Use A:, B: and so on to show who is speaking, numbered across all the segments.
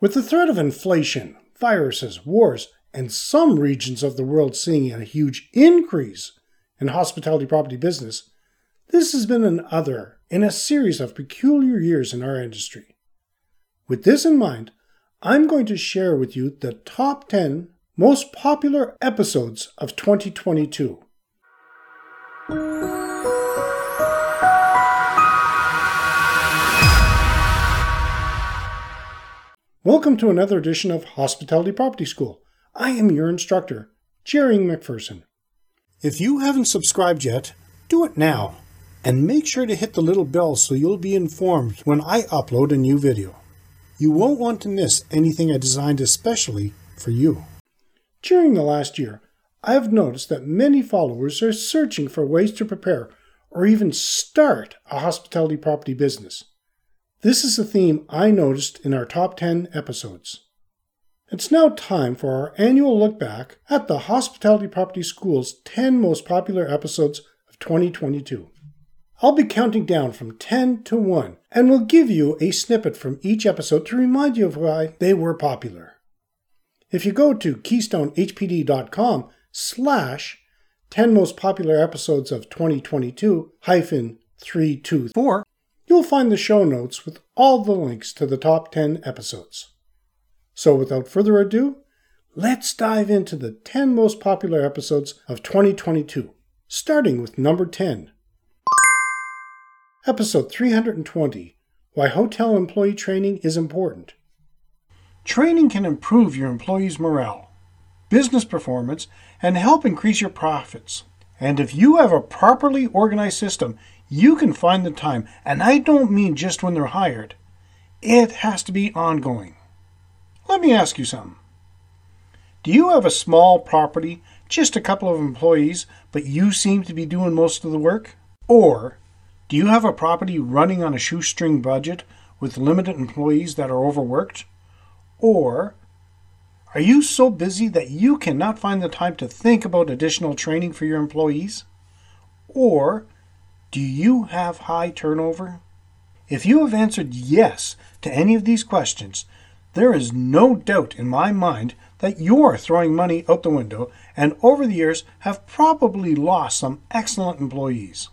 A: With the threat of inflation, viruses, wars, and some regions of the world seeing a huge increase in hospitality property business, this has been another in a series of peculiar years in our industry. With this in mind, I'm going to share with you the top 10 most popular episodes of 2022. Welcome to another edition of Hospitality Property School. I am your instructor, Jerry McPherson. If you haven't subscribed yet, do it now and make sure to hit the little bell so you'll be informed when I upload a new video. You won't want to miss anything I designed especially for you. During the last year, I have noticed that many followers are searching for ways to prepare or even start a hospitality property business. This is a theme I noticed in our top 10 episodes. It's now time for our annual look back at the Hospitality Property School's 10 most popular episodes of 2022. I'll be counting down from 10 to 1 and will give you a snippet from each episode to remind you of why they were popular. If you go to keystonehpd.com slash 10 most popular episodes of 2022 hyphen 324, you'll find the show notes with all the links to the top 10 episodes. So without further ado, let's dive into the 10 most popular episodes of 2022, starting with number 10. Episode 320 Why Hotel Employee Training is Important. Training can improve your employees' morale, business performance, and help increase your profits. And if you have a properly organized system, you can find the time, and I don't mean just when they're hired. It has to be ongoing. Let me ask you something. Do you have a small property, just a couple of employees, but you seem to be doing most of the work? Or do you have a property running on a shoestring budget with limited employees that are overworked? Or are you so busy that you cannot find the time to think about additional training for your employees? Or do you have high turnover? If you have answered yes to any of these questions, there is no doubt in my mind that you're throwing money out the window and over the years have probably lost some excellent employees.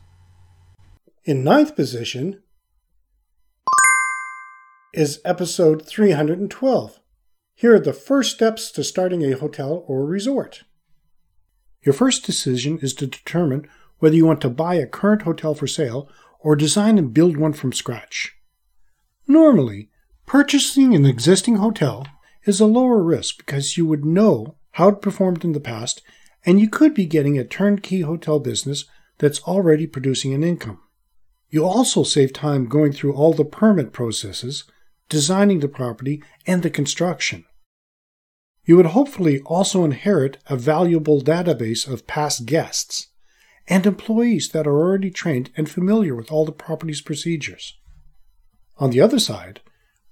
A: In ninth position is episode 312. Here are the first steps to starting a hotel or resort. Your first decision is to determine whether you want to buy a current hotel for sale or design and build one from scratch. Normally, purchasing an existing hotel is a lower risk because you would know how it performed in the past and you could be getting a turnkey hotel business that's already producing an income. You'll also save time going through all the permit processes, designing the property, and the construction. You would hopefully also inherit a valuable database of past guests and employees that are already trained and familiar with all the property's procedures. On the other side,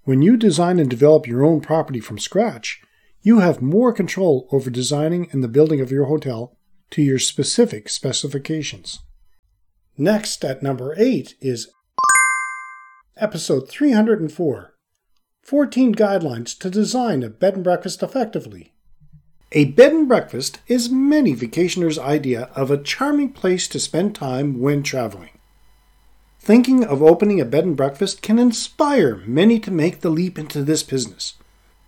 A: when you design and develop your own property from scratch, you have more control over designing and the building of your hotel to your specific specifications. Next, at number 8, is episode 304 14 Guidelines to Design a Bed and Breakfast Effectively. A bed and breakfast is many vacationers' idea of a charming place to spend time when traveling. Thinking of opening a bed and breakfast can inspire many to make the leap into this business.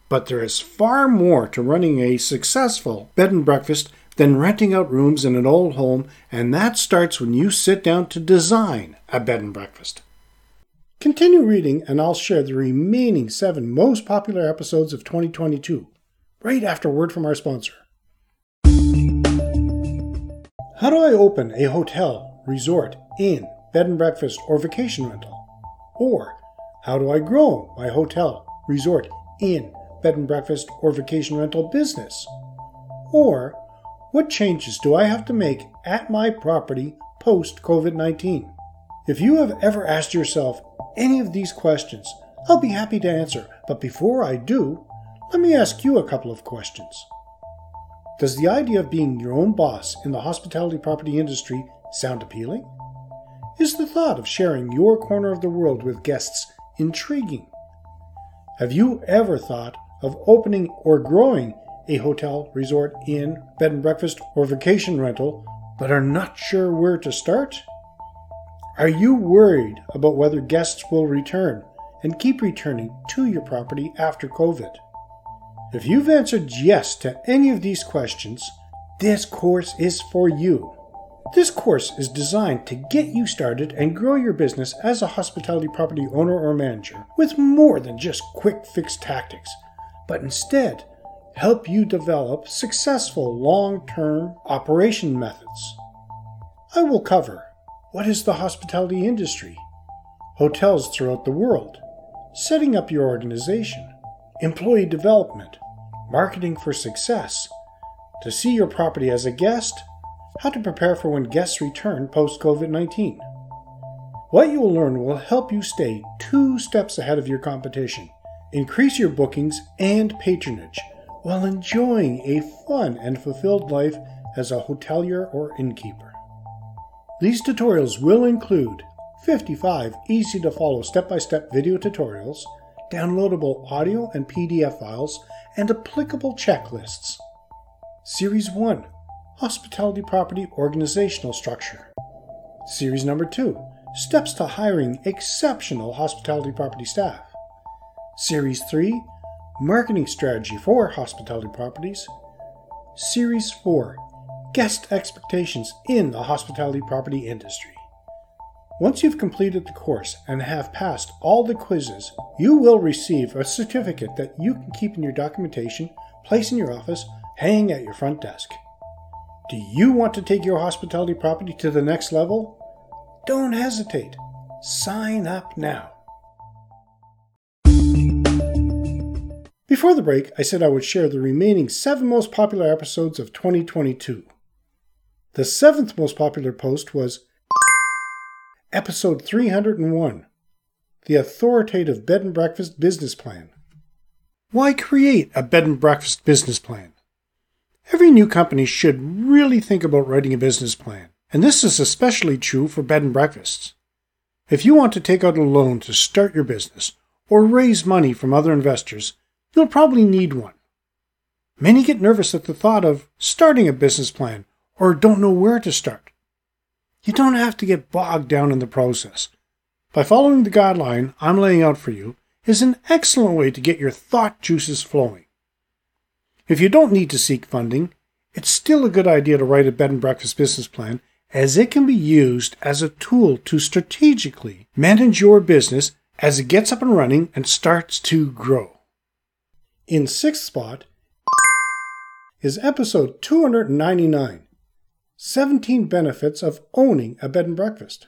A: But there is far more to running a successful bed and breakfast than renting out rooms in an old home, and that starts when you sit down to design a bed and breakfast. Continue reading, and I'll share the remaining seven most popular episodes of 2022 right after word from our sponsor. How do I open a hotel, resort, inn, bed and breakfast, or vacation rental? Or how do I grow my hotel, resort, inn, bed and breakfast or vacation rental business? Or, what changes do I have to make at my property post COVID 19? If you have ever asked yourself any of these questions, I'll be happy to answer. But before I do, let me ask you a couple of questions. Does the idea of being your own boss in the hospitality property industry sound appealing? Is the thought of sharing your corner of the world with guests intriguing? Have you ever thought of opening or growing a hotel, resort, inn, bed and breakfast, or vacation rental, but are not sure where to start? Are you worried about whether guests will return and keep returning to your property after COVID? If you've answered yes to any of these questions, this course is for you. This course is designed to get you started and grow your business as a hospitality property owner or manager with more than just quick fix tactics, but instead help you develop successful long term operation methods. I will cover what is the hospitality industry, hotels throughout the world, setting up your organization, employee development, marketing for success, to see your property as a guest how to prepare for when guests return post COVID 19. What you will learn will help you stay two steps ahead of your competition, increase your bookings and patronage, while enjoying a fun and fulfilled life as a hotelier or innkeeper. These tutorials will include 55 easy to follow step by step video tutorials, downloadable audio and PDF files, and applicable checklists. Series 1 Hospitality Property Organizational Structure. Series number 2 Steps to Hiring Exceptional Hospitality Property Staff. Series 3 Marketing Strategy for Hospitality Properties. Series 4 Guest Expectations in the Hospitality Property Industry. Once you've completed the course and have passed all the quizzes, you will receive a certificate that you can keep in your documentation, place in your office, hang at your front desk. Do you want to take your hospitality property to the next level? Don't hesitate. Sign up now. Before the break, I said I would share the remaining seven most popular episodes of 2022. The seventh most popular post was episode 301 The Authoritative Bed and Breakfast Business Plan. Why create a bed and breakfast business plan? Every new company should really think about writing a business plan, and this is especially true for bed and breakfasts. If you want to take out a loan to start your business or raise money from other investors, you'll probably need one. Many get nervous at the thought of starting a business plan or don't know where to start. You don't have to get bogged down in the process. By following the guideline I'm laying out for you is an excellent way to get your thought juices flowing. If you don't need to seek funding, it's still a good idea to write a bed and breakfast business plan as it can be used as a tool to strategically manage your business as it gets up and running and starts to grow. In sixth spot is episode 299 17 Benefits of Owning a Bed and Breakfast.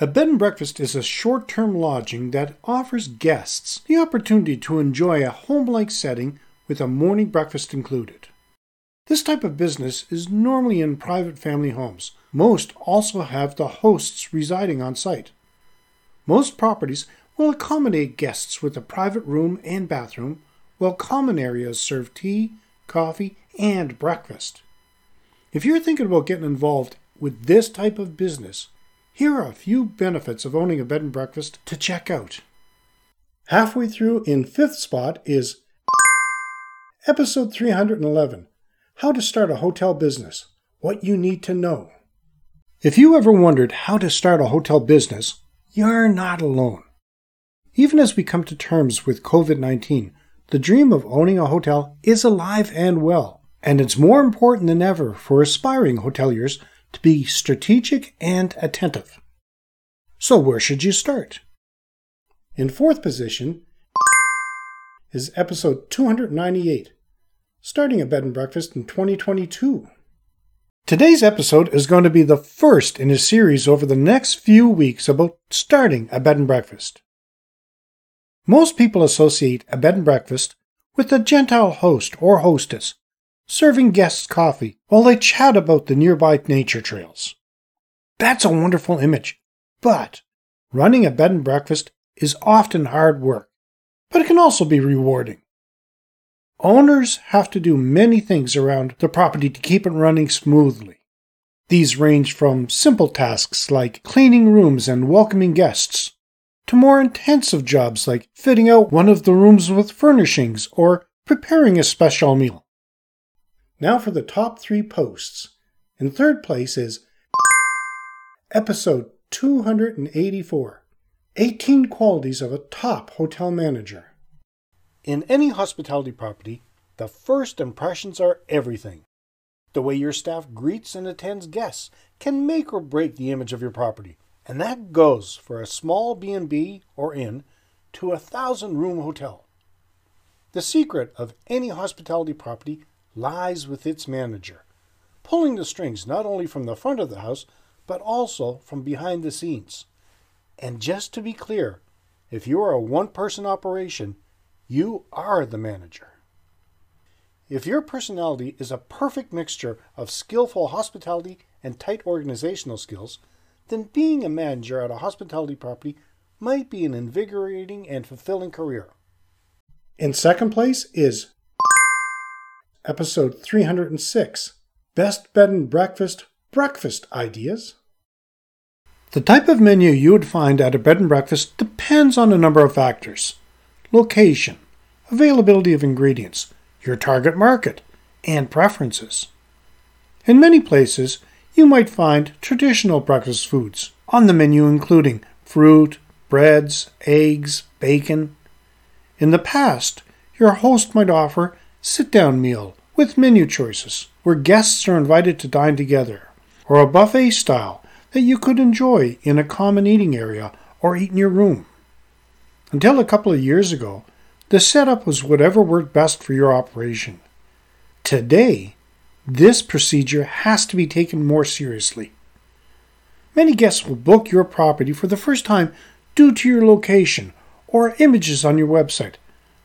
A: A bed and breakfast is a short term lodging that offers guests the opportunity to enjoy a home like setting with a morning breakfast included. This type of business is normally in private family homes. Most also have the hosts residing on site. Most properties will accommodate guests with a private room and bathroom, while common areas serve tea, coffee, and breakfast. If you're thinking about getting involved with this type of business, here are a few benefits of owning a bed and breakfast to check out. Halfway through in fifth spot is Episode 311 How to Start a Hotel Business What You Need to Know. If you ever wondered how to start a hotel business, you're not alone. Even as we come to terms with COVID 19, the dream of owning a hotel is alive and well, and it's more important than ever for aspiring hoteliers to be strategic and attentive. So, where should you start? In fourth position is episode 298 Starting a Bed and Breakfast in 2022. Today's episode is going to be the first in a series over the next few weeks about starting a bed and breakfast. Most people associate a bed and breakfast with a Gentile host or hostess, serving guests coffee while they chat about the nearby nature trails. That's a wonderful image, but running a bed and breakfast is often hard work, but it can also be rewarding. Owners have to do many things around the property to keep it running smoothly. These range from simple tasks like cleaning rooms and welcoming guests, to more intensive jobs like fitting out one of the rooms with furnishings or preparing a special meal. Now for the top three posts. In third place is episode 284 18 Qualities of a Top Hotel Manager. In any hospitality property, the first impressions are everything. The way your staff greets and attends guests can make or break the image of your property, and that goes for a small B&B or inn to a thousand room hotel. The secret of any hospitality property lies with its manager, pulling the strings not only from the front of the house, but also from behind the scenes. And just to be clear, if you are a one person operation, you are the manager. If your personality is a perfect mixture of skillful hospitality and tight organizational skills, then being a manager at a hospitality property might be an invigorating and fulfilling career. In second place is episode 306 Best Bed and Breakfast Breakfast Ideas. The type of menu you would find at a bed and breakfast depends on a number of factors location, availability of ingredients, your target market, and preferences. In many places, you might find traditional breakfast foods on the menu, including fruit, breads, eggs, bacon. In the past, your host might offer sit down meal with menu choices where guests are invited to dine together, or a buffet style that you could enjoy in a common eating area or eat in your room. Until a couple of years ago, the setup was whatever worked best for your operation. Today, this procedure has to be taken more seriously. Many guests will book your property for the first time due to your location or images on your website,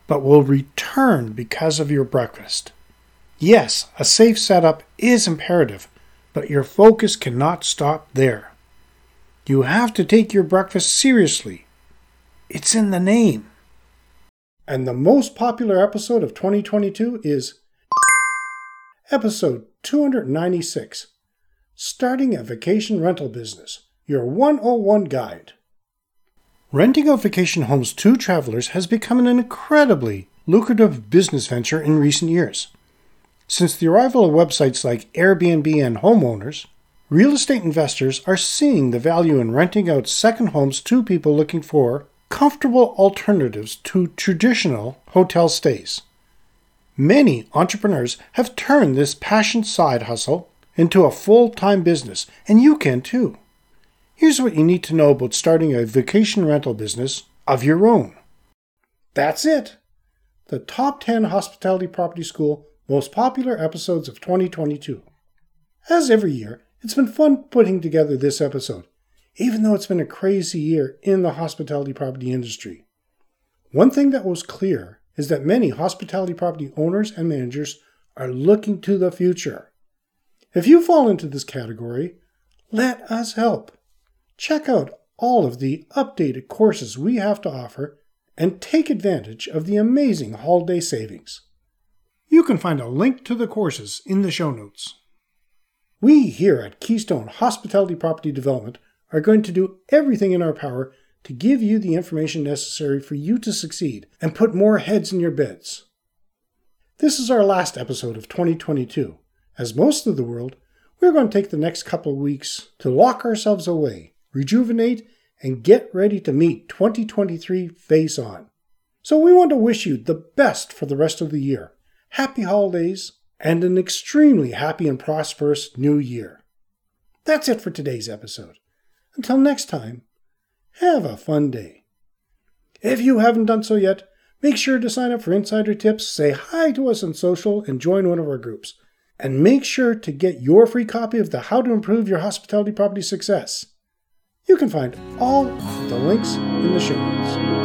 A: but will return because of your breakfast. Yes, a safe setup is imperative, but your focus cannot stop there. You have to take your breakfast seriously. It's in the name. And the most popular episode of 2022 is episode 296 Starting a Vacation Rental Business Your 101 Guide. Renting out vacation homes to travelers has become an incredibly lucrative business venture in recent years. Since the arrival of websites like Airbnb and homeowners, real estate investors are seeing the value in renting out second homes to people looking for comfortable alternatives to traditional hotel stays. Many entrepreneurs have turned this passion side hustle into a full time business, and you can too. Here's what you need to know about starting a vacation rental business of your own. That's it! The top 10 Hospitality Property School most popular episodes of 2022. As every year, it's been fun putting together this episode even though it's been a crazy year in the hospitality property industry. One thing that was clear is that many hospitality property owners and managers are looking to the future. If you fall into this category, let us help. Check out all of the updated courses we have to offer and take advantage of the amazing holiday savings. You can find a link to the courses in the show notes. We here at Keystone Hospitality Property Development are going to do everything in our power to give you the information necessary for you to succeed and put more heads in your beds. This is our last episode of 2022. As most of the world, we're going to take the next couple of weeks to lock ourselves away, rejuvenate, and get ready to meet 2023 face on. So we want to wish you the best for the rest of the year. Happy holidays and an extremely happy and prosperous new year. That's it for today's episode. Until next time, have a fun day. If you haven't done so yet, make sure to sign up for INNsider Tips, say hi to us on social, and join one of our groups. And make sure to get your free copy of the How to Improve Your Hospitality Property Success. You can find all the links in the show notes.